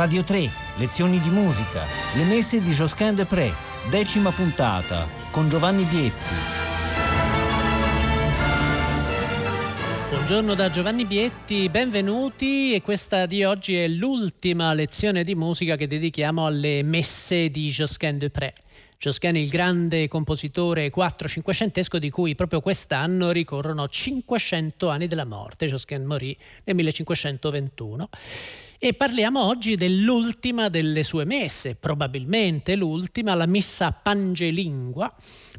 Radio 3, lezioni di musica, le messe di Josquin de Pré, decima puntata, con Giovanni Bietti. Buongiorno da Giovanni Bietti, benvenuti e questa di oggi è l'ultima lezione di musica che dedichiamo alle messe di Josquin de Pré. Josquin il grande compositore 4-500 di cui proprio quest'anno ricorrono 500 anni della morte. Josquin morì nel 1521 e parliamo oggi dell'ultima delle sue messe, probabilmente l'ultima, la messa Pangelingua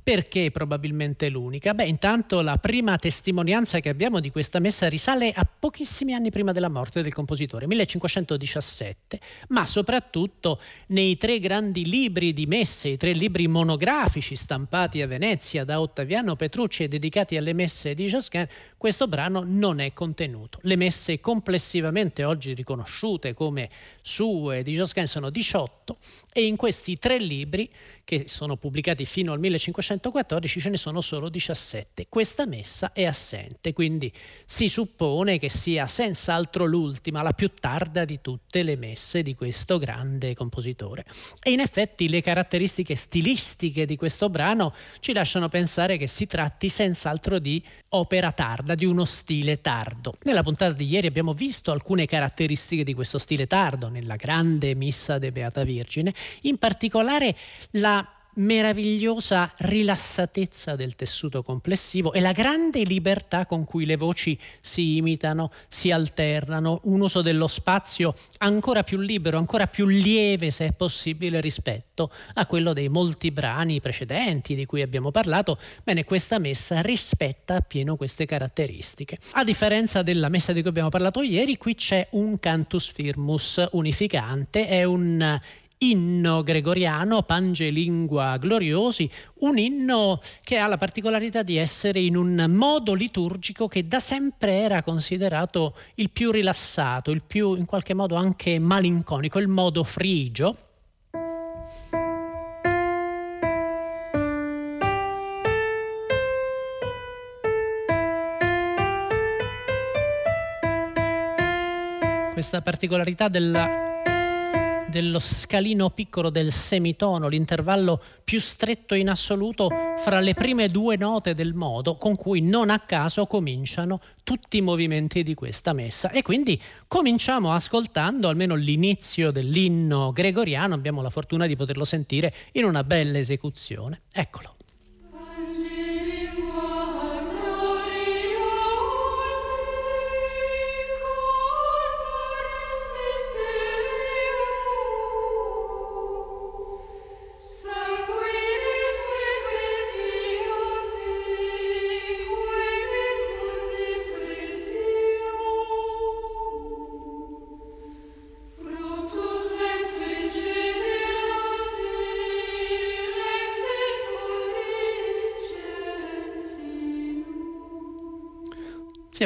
perché probabilmente l'unica? Beh, intanto la prima testimonianza che abbiamo di questa messa risale a pochissimi anni prima della morte del compositore, 1517, ma soprattutto nei tre grandi libri di messe, i tre libri monografici stampati a Venezia da Ottaviano Petrucci e dedicati alle messe di Josquin, questo brano non è contenuto. Le messe complessivamente oggi riconosciute come sue di Josquin sono 18 e in questi tre libri, che sono pubblicati fino al 1514, ce ne sono solo 17. Questa messa è assente, quindi si suppone che sia senz'altro l'ultima, la più tarda di tutte le messe di questo grande compositore. E in effetti le caratteristiche stilistiche di questo brano ci lasciano pensare che si tratti senz'altro di opera tarda, di uno stile tardo. Nella puntata di ieri abbiamo visto alcune caratteristiche di questo stile tardo, nella grande missa de Beata Vergine, in particolare la meravigliosa rilassatezza del tessuto complessivo e la grande libertà con cui le voci si imitano, si alternano, un uso dello spazio ancora più libero, ancora più lieve se è possibile rispetto a quello dei molti brani precedenti di cui abbiamo parlato. Bene, questa messa rispetta appieno queste caratteristiche. A differenza della messa di cui abbiamo parlato ieri, qui c'è un cantus firmus unificante, è un inno gregoriano, Pangelingua Gloriosi, un inno che ha la particolarità di essere in un modo liturgico che da sempre era considerato il più rilassato, il più in qualche modo anche malinconico, il modo frigio. Questa particolarità della dello scalino piccolo del semitono, l'intervallo più stretto in assoluto fra le prime due note del modo con cui non a caso cominciano tutti i movimenti di questa messa. E quindi cominciamo ascoltando almeno l'inizio dell'inno gregoriano, abbiamo la fortuna di poterlo sentire in una bella esecuzione. Eccolo.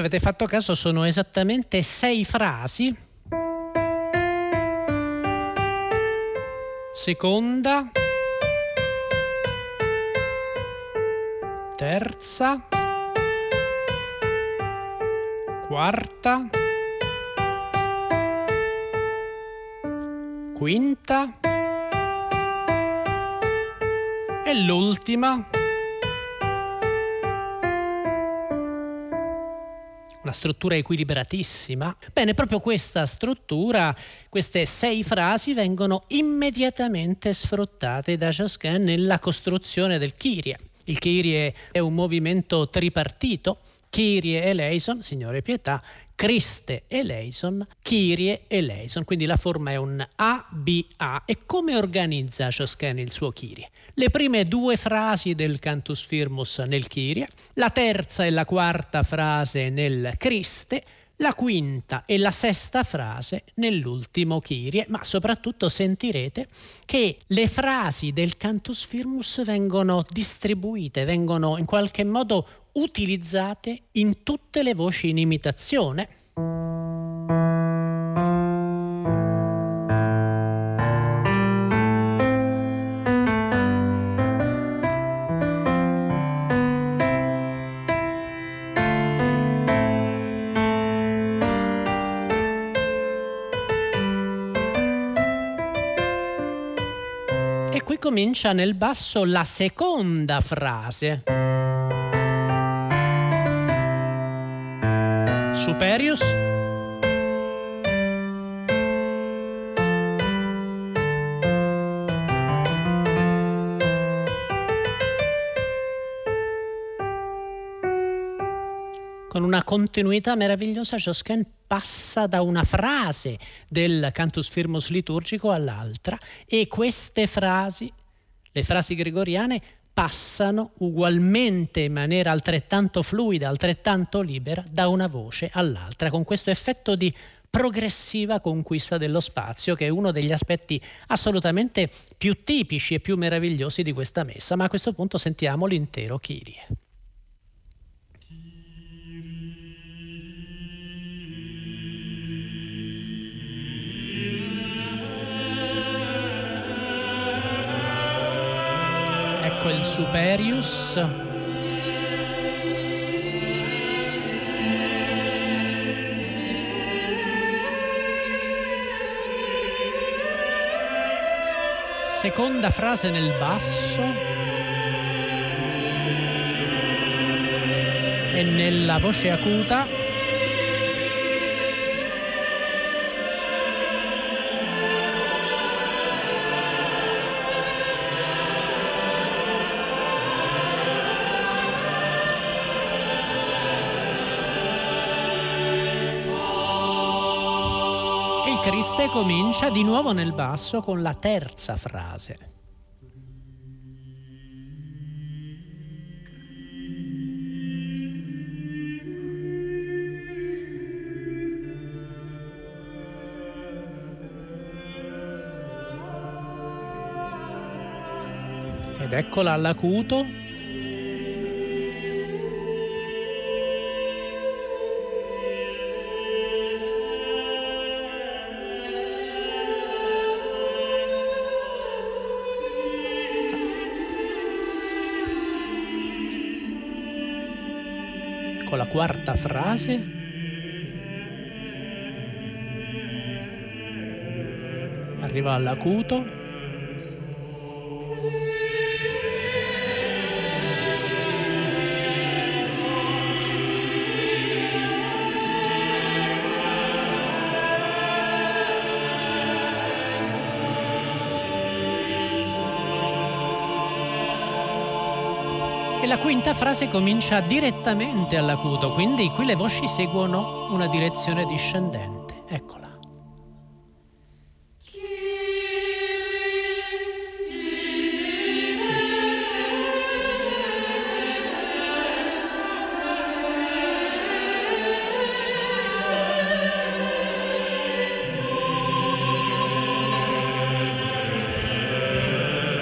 Avete fatto caso sono esattamente sei frasi. Seconda. Terza. Quarta. Quinta. E l'ultima. Una struttura equilibratissima. Bene, proprio questa struttura, queste sei frasi vengono immediatamente sfruttate da Josquin nella costruzione del Kyrie. Il Kyrie è un movimento tripartito Kyrie eleison, Signore pietà, Christe eleison, Kyrie eleison. Quindi la forma è un A-B-A. E come organizza Josquin il suo Kyrie? Le prime due frasi del Cantus Firmus nel Kyrie, la terza e la quarta frase nel Christe, la quinta e la sesta frase nell'ultimo Kyrie, ma soprattutto sentirete che le frasi del Cantus Firmus vengono distribuite, vengono in qualche modo utilizzate in tutte le voci in imitazione. Comincia nel basso la seconda frase. Superius. con una continuità meravigliosa Josquin passa da una frase del cantus firmus liturgico all'altra e queste frasi, le frasi gregoriane, passano ugualmente in maniera altrettanto fluida, altrettanto libera da una voce all'altra, con questo effetto di progressiva conquista dello spazio, che è uno degli aspetti assolutamente più tipici e più meravigliosi di questa messa. Ma a questo punto sentiamo l'intero Kyrie. Superius. Seconda frase nel basso. E nella voce acuta Criste comincia di nuovo nel basso con la terza frase. Ed eccola all'acuto quarta frase. Arriva all'acuto. Quinta frase comincia direttamente all'acuto, quindi qui le voci seguono una direzione discendente. Eccola.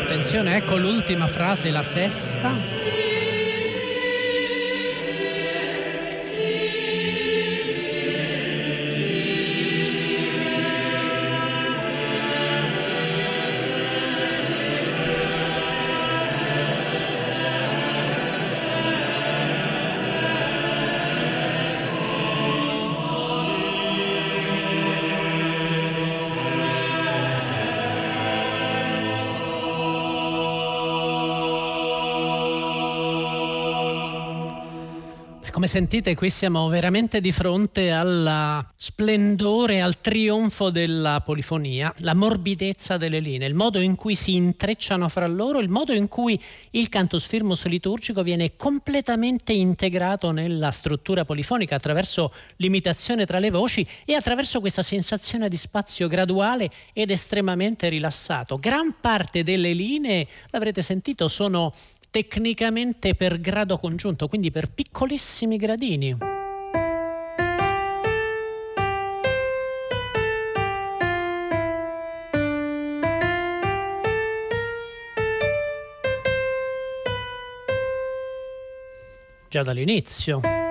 Attenzione, ecco l'ultima frase, la sesta. Come sentite qui siamo veramente di fronte al splendore, al trionfo della polifonia, la morbidezza delle linee, il modo in cui si intrecciano fra loro, il modo in cui il cantus firmus liturgico viene completamente integrato nella struttura polifonica attraverso l'imitazione tra le voci e attraverso questa sensazione di spazio graduale ed estremamente rilassato. Gran parte delle linee, l'avrete sentito, sono tecnicamente per grado congiunto, quindi per piccolissimi gradini. Già dall'inizio.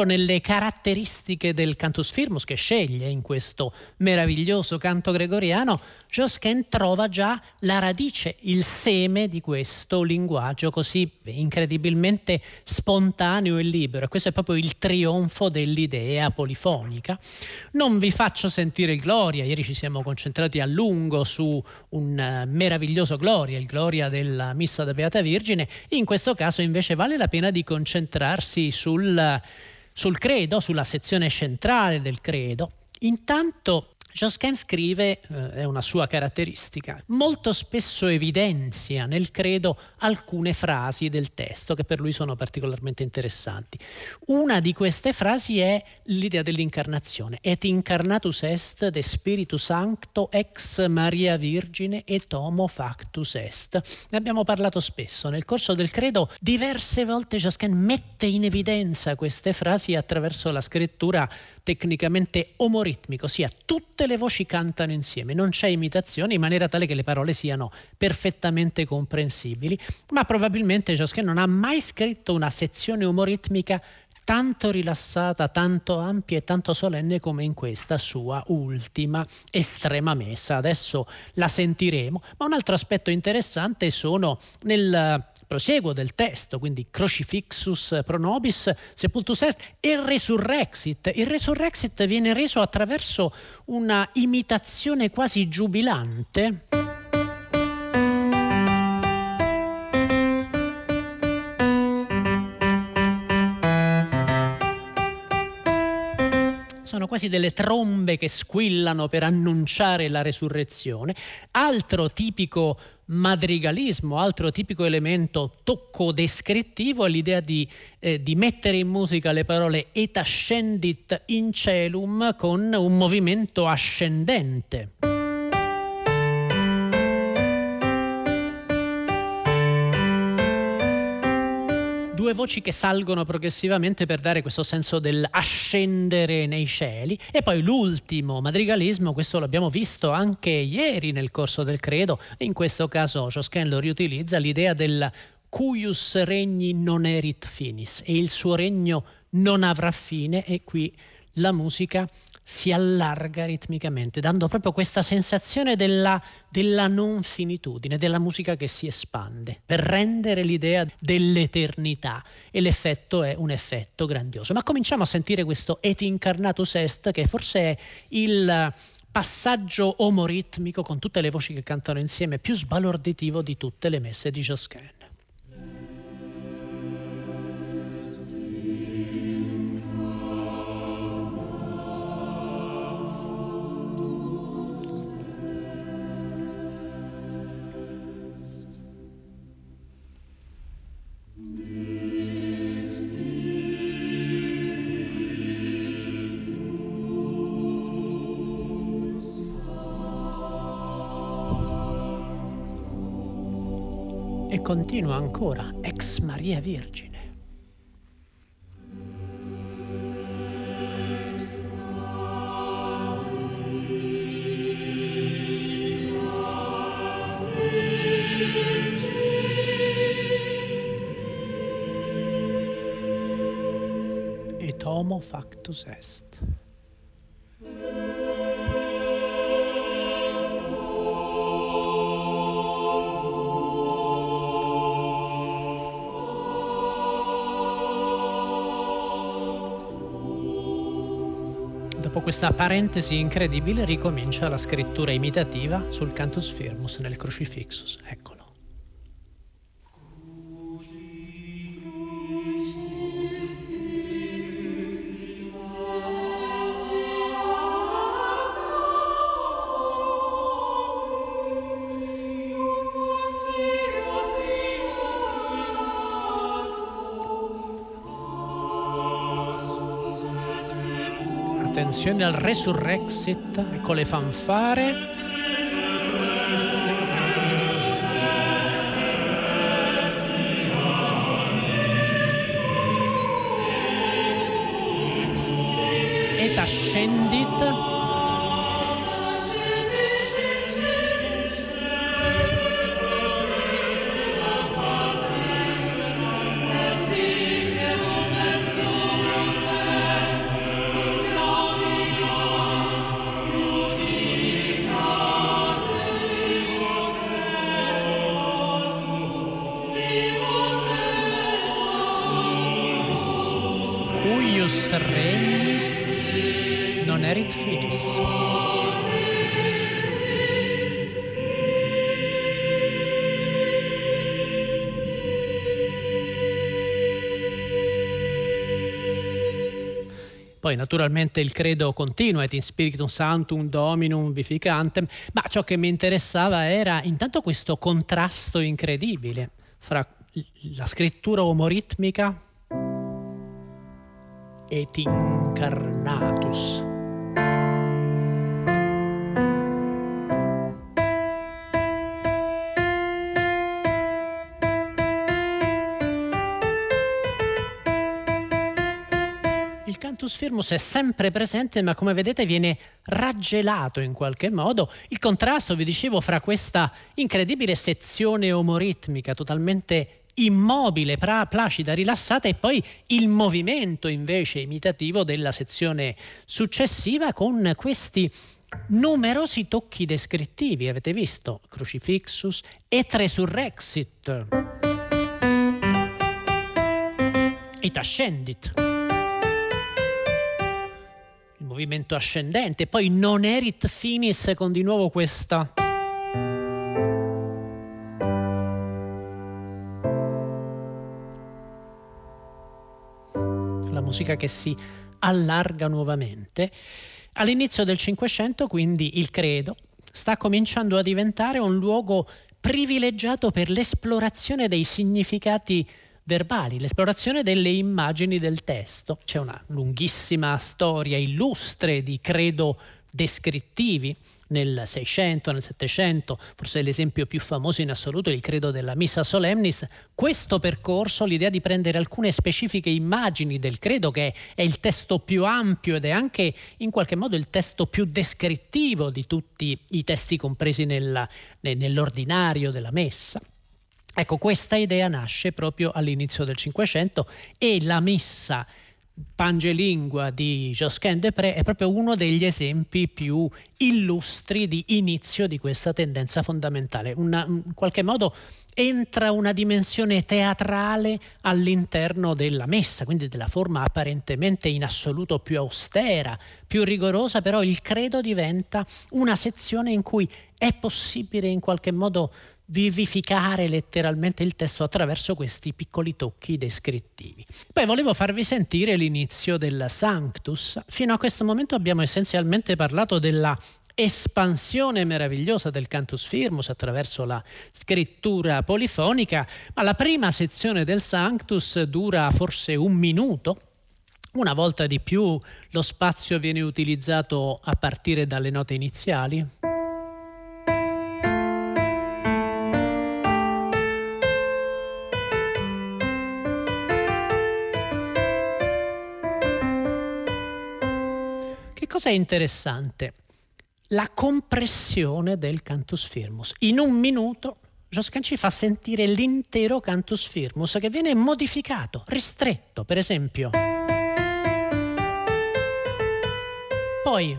Proprio nelle caratteristiche del cantus firmus che sceglie in questo meraviglioso canto gregoriano, Josquin trova già la radice, il seme di questo linguaggio così incredibilmente spontaneo e libero. questo è proprio il trionfo dell'idea polifonica. Non vi faccio sentire il Gloria, ieri ci siamo concentrati a lungo su un eh, meraviglioso Gloria, il Gloria della Missa da Beata Vergine, in questo caso invece vale la pena di concentrarsi sul, sul credo, sulla sezione centrale del credo. Intanto Josquin scrive, eh, è una sua caratteristica, molto spesso evidenzia nel credo alcune frasi del testo che per lui sono particolarmente interessanti. Una di queste frasi è l'idea dell'incarnazione, et incarnatus est de Spiritus Sancto ex Maria Virgine et homo factus est. Ne abbiamo parlato spesso, nel corso del credo diverse volte Josquin mette in evidenza queste frasi attraverso la scrittura tecnicamente omoritmica, ossia tutte tutte le voci cantano insieme, non c'è imitazione in maniera tale che le parole siano perfettamente comprensibili, ma probabilmente Josquin non ha mai scritto una sezione umoritmica tanto rilassata, tanto ampia e tanto solenne come in questa sua ultima estrema messa. Adesso la sentiremo, ma un altro aspetto interessante sono nel prosieguo del testo, quindi crucifixus pro nobis, sepultus est e resurrexit. Il resurrexit viene reso attraverso una imitazione quasi giubilante. sono quasi delle trombe che squillano per annunciare la resurrezione. Altro tipico madrigalismo, altro tipico elemento tocco descrittivo è l'idea di, eh, di, mettere in musica le parole et ascendit in celum con un movimento ascendente. Due voci che salgono progressivamente per dare questo senso dell'ascendere nei cieli. E poi l'ultimo madrigalismo, questo l'abbiamo visto anche ieri nel corso del credo. In questo caso Josquin lo riutilizza, l'idea del cuius regni non erit finis e il suo regno non avrà fine. E qui la musica si allarga ritmicamente, dando proprio questa sensazione della, della, non finitudine, della musica che si espande, per rendere l'idea dell'eternità. E l'effetto è un effetto grandioso. Ma cominciamo a sentire questo Et incarnatus est, che forse è il passaggio omoritmico con tutte le voci che cantano insieme più sbalorditivo di tutte le messe di Josquin. Continua ancora, ex Maria Virgine. Homo factus est. questa parentesi incredibile ricomincia la scrittura imitativa sul cantus firmus nel crucifixus. Eccolo. Attenzione al Resurrexit con le fanfare. Et ascendit cuius regni non erit finis. Poi naturalmente il credo continua et in spiritum sanctum dominum vificantem, ma ciò che mi interessava era intanto questo contrasto incredibile fra la scrittura omoritmica et incarnatus. Il cantus firmus è sempre presente, ma come vedete viene raggelato in qualche modo. Il contrasto, vi dicevo, fra questa incredibile sezione omoritmica totalmente immobile, pra, placida, rilassata e poi il movimento invece imitativo della sezione successiva con questi numerosi tocchi descrittivi, avete visto? Crucifixus et resurrexit. Et ascendit. Il movimento ascendente, poi non erit finis con di nuovo questa musica che si allarga nuovamente. All'inizio del Cinquecento, quindi, il credo sta cominciando a diventare un luogo privilegiato per l'esplorazione dei significati verbali, l'esplorazione delle immagini del testo. C'è una lunghissima storia illustre di credo descrittivi nel 600, nel 700, forse l'esempio più famoso in assoluto è il credo della Missa Solemnis. Questo percorso, l'idea di prendere alcune specifiche immagini del credo, che è il testo più ampio ed è anche in qualche modo il testo più descrittivo di tutti i testi compresi nella, nell'ordinario della Messa. Ecco, questa idea nasce proprio all'inizio del Cinquecento e la Missa Pangelingua di Josquin de Pré è proprio uno degli esempi più illustri di inizio di questa tendenza fondamentale. Una, in qualche modo entra una dimensione teatrale all'interno della messa, quindi della forma apparentemente in assoluto più austera, più rigorosa, però il credo diventa una sezione in cui è possibile in qualche modo vivificare letteralmente il testo attraverso questi piccoli tocchi descrittivi. Poi volevo farvi sentire l'inizio del Sanctus. Fino a questo momento abbiamo essenzialmente parlato della espansione meravigliosa del cantus firmus attraverso la scrittura polifonica, ma la prima sezione del Sanctus dura forse un minuto. Una volta di più lo spazio viene utilizzato a partire dalle note iniziali. Cosa è interessante? La compressione del cantus firmus. In un minuto Josquin ci fa sentire l'intero cantus firmus che viene modificato, ristretto, per esempio. Poi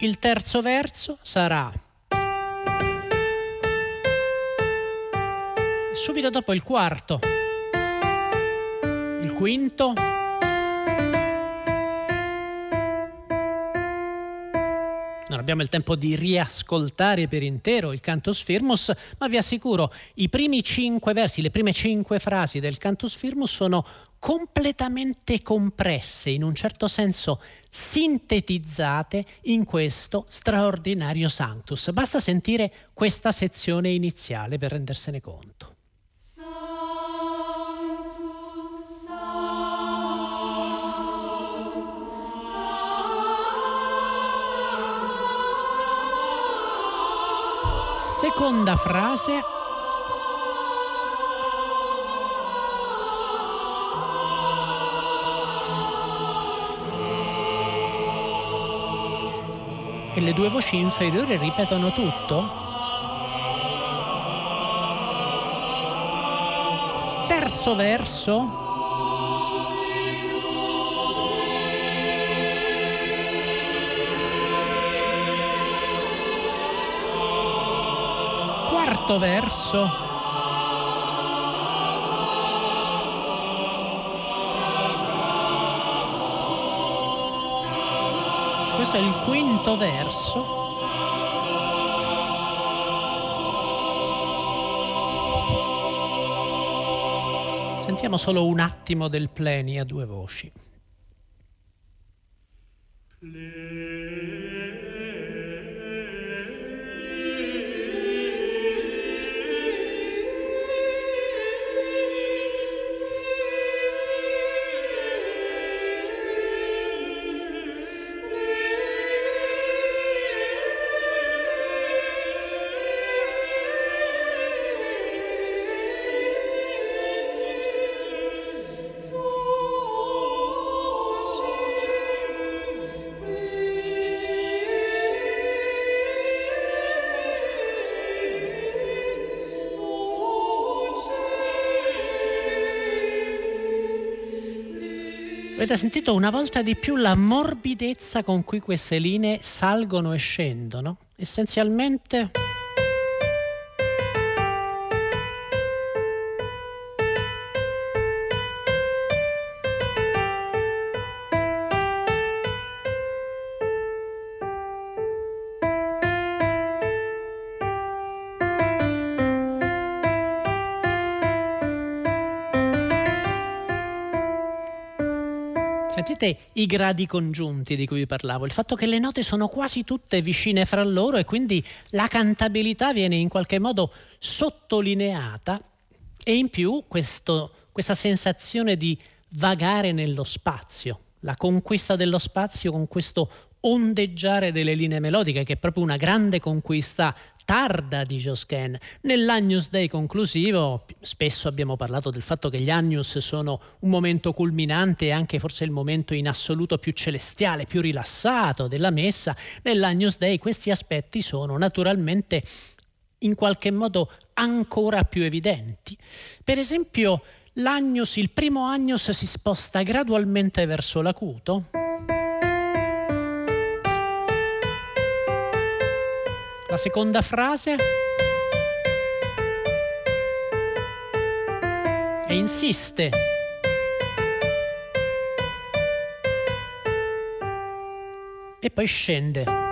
il terzo verso sarà subito dopo il quarto il quinto. Non abbiamo il tempo di riascoltare per intero il Cantus Firmus, ma vi assicuro, i primi cinque versi, le prime cinque frasi del Cantus Firmus sono completamente compresse, in un certo senso sintetizzate in questo straordinario Sanctus. Basta sentire questa sezione iniziale per rendersene conto. Seconda frase e le due voci inferiori ripetono tutto? Terzo verso quarto verso. Questo è il quinto verso. Sentiamo solo un attimo del pleni a due voci. Avete sentito una volta di più la morbidezza con cui queste linee salgono e scendono? Essenzialmente Sentite i gradi congiunti di cui vi parlavo, il fatto che le note sono quasi tutte vicine fra loro e quindi la cantabilità viene in qualche modo sottolineata e in più questo, questa sensazione di vagare nello spazio, la conquista dello spazio con questo ondeggiare delle linee melodiche, che è proprio una grande conquista tarda di Josquin. Nell'Agnus Dei conclusivo spesso abbiamo parlato del fatto che gli Agnus sono un momento culminante e anche forse il momento in assoluto più celestiale, più rilassato della messa. Nell'Agnus Dei questi aspetti sono naturalmente in qualche modo ancora più evidenti. Per esempio, l'Agnus, il primo Agnus si sposta gradualmente verso l'acuto La seconda frase e insiste. E poi scende.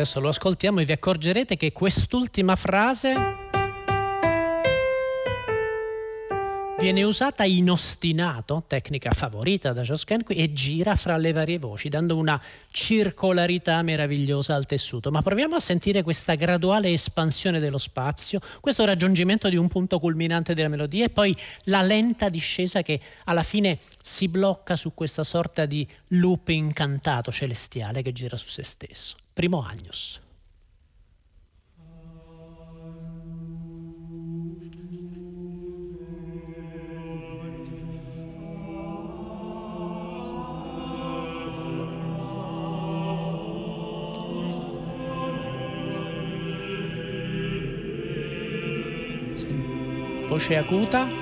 Adesso lo ascoltiamo e vi accorgerete che quest'ultima frase viene usata in ostinato, tecnica favorita da Josquin, e gira fra le varie voci, dando una circolarità meravigliosa al tessuto. Ma proviamo a sentire questa graduale espansione dello spazio, questo raggiungimento di un punto culminante della melodia e poi la lenta discesa che alla fine si blocca su questa sorta di loop incantato celestiale che gira su se stesso primo Agnus. Voce acuta.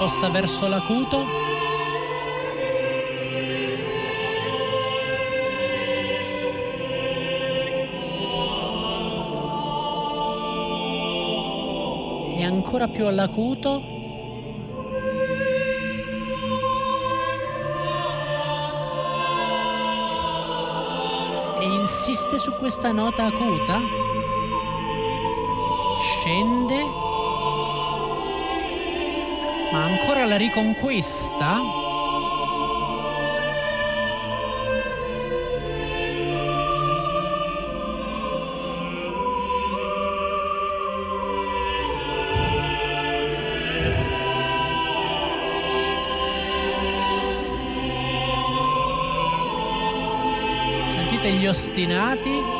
Sposta verso l'acuto. E ancora più all'acuto. E insiste su questa nota acuta. Scende ma ancora la riconquista? Sentite gli ostinati?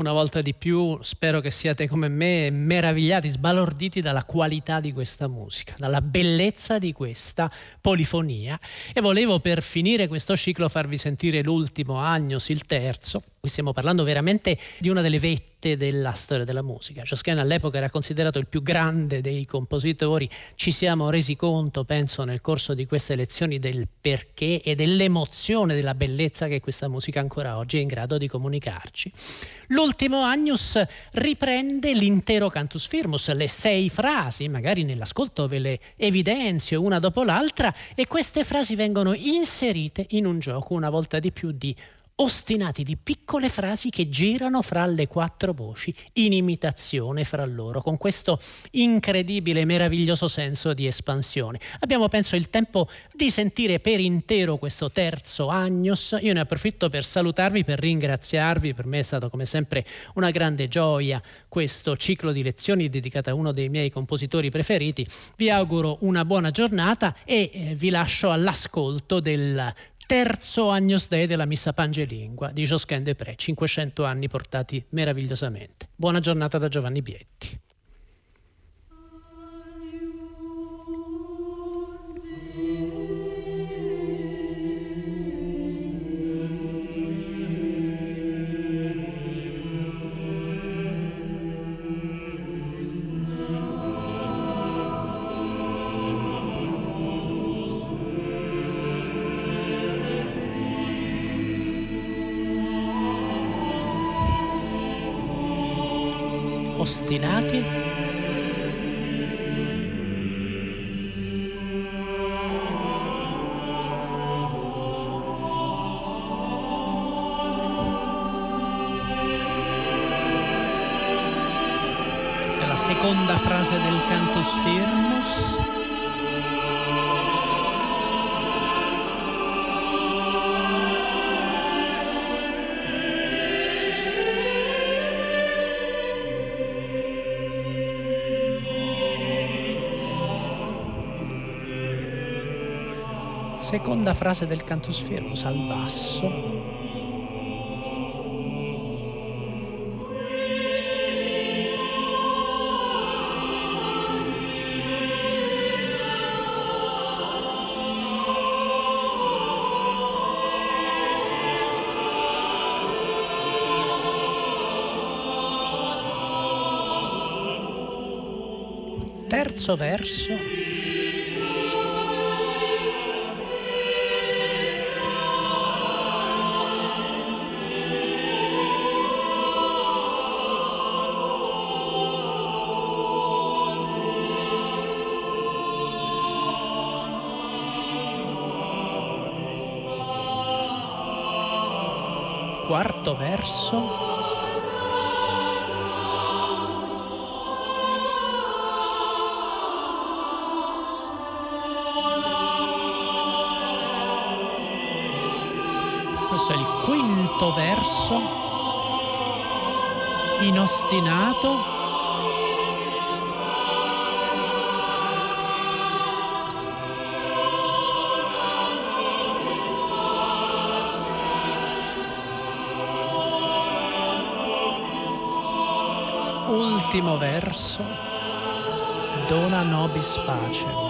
Una volta di più spero che siate come me meravigliati, sbalorditi dalla qualità di questa musica, dalla bellezza di questa polifonia e volevo per finire questo ciclo farvi sentire l'ultimo Agnos, il terzo. Qui stiamo parlando veramente di una delle vette della storia della musica. Josquin all'epoca era considerato il più grande dei compositori. Ci siamo resi conto, penso, nel corso di queste lezioni del perché e dell'emozione, della bellezza che questa musica ancora oggi è in grado di comunicarci. L'ultimo Agnus riprende l'intero Cantus Firmus, le sei frasi, magari nell'ascolto ve le evidenzio una dopo l'altra, e queste frasi vengono inserite in un gioco una volta di più di ostinati di piccole frasi che girano fra le quattro voci in imitazione fra loro, con questo incredibile, meraviglioso senso di espansione. Abbiamo, penso, il tempo di sentire per intero questo terzo Agnos. Io ne approfitto per salutarvi, per ringraziarvi. Per me è stato come sempre una grande gioia questo ciclo di lezioni dedicato a uno dei miei compositori preferiti. Vi auguro una buona giornata e eh, vi lascio all'ascolto del terzo Agnus Dei della Missa Pangelingua di Josquin de Pré, 500 anni portati meravigliosamente. Buona giornata da Giovanni Bietti. Seconda frase del Cantus Firmus. Seconda frase del cantus firmus al basso. Terzo verso. Quarto verso. Questo è il quinto verso, inostinato. Ultimo verso, dona nobis pacem.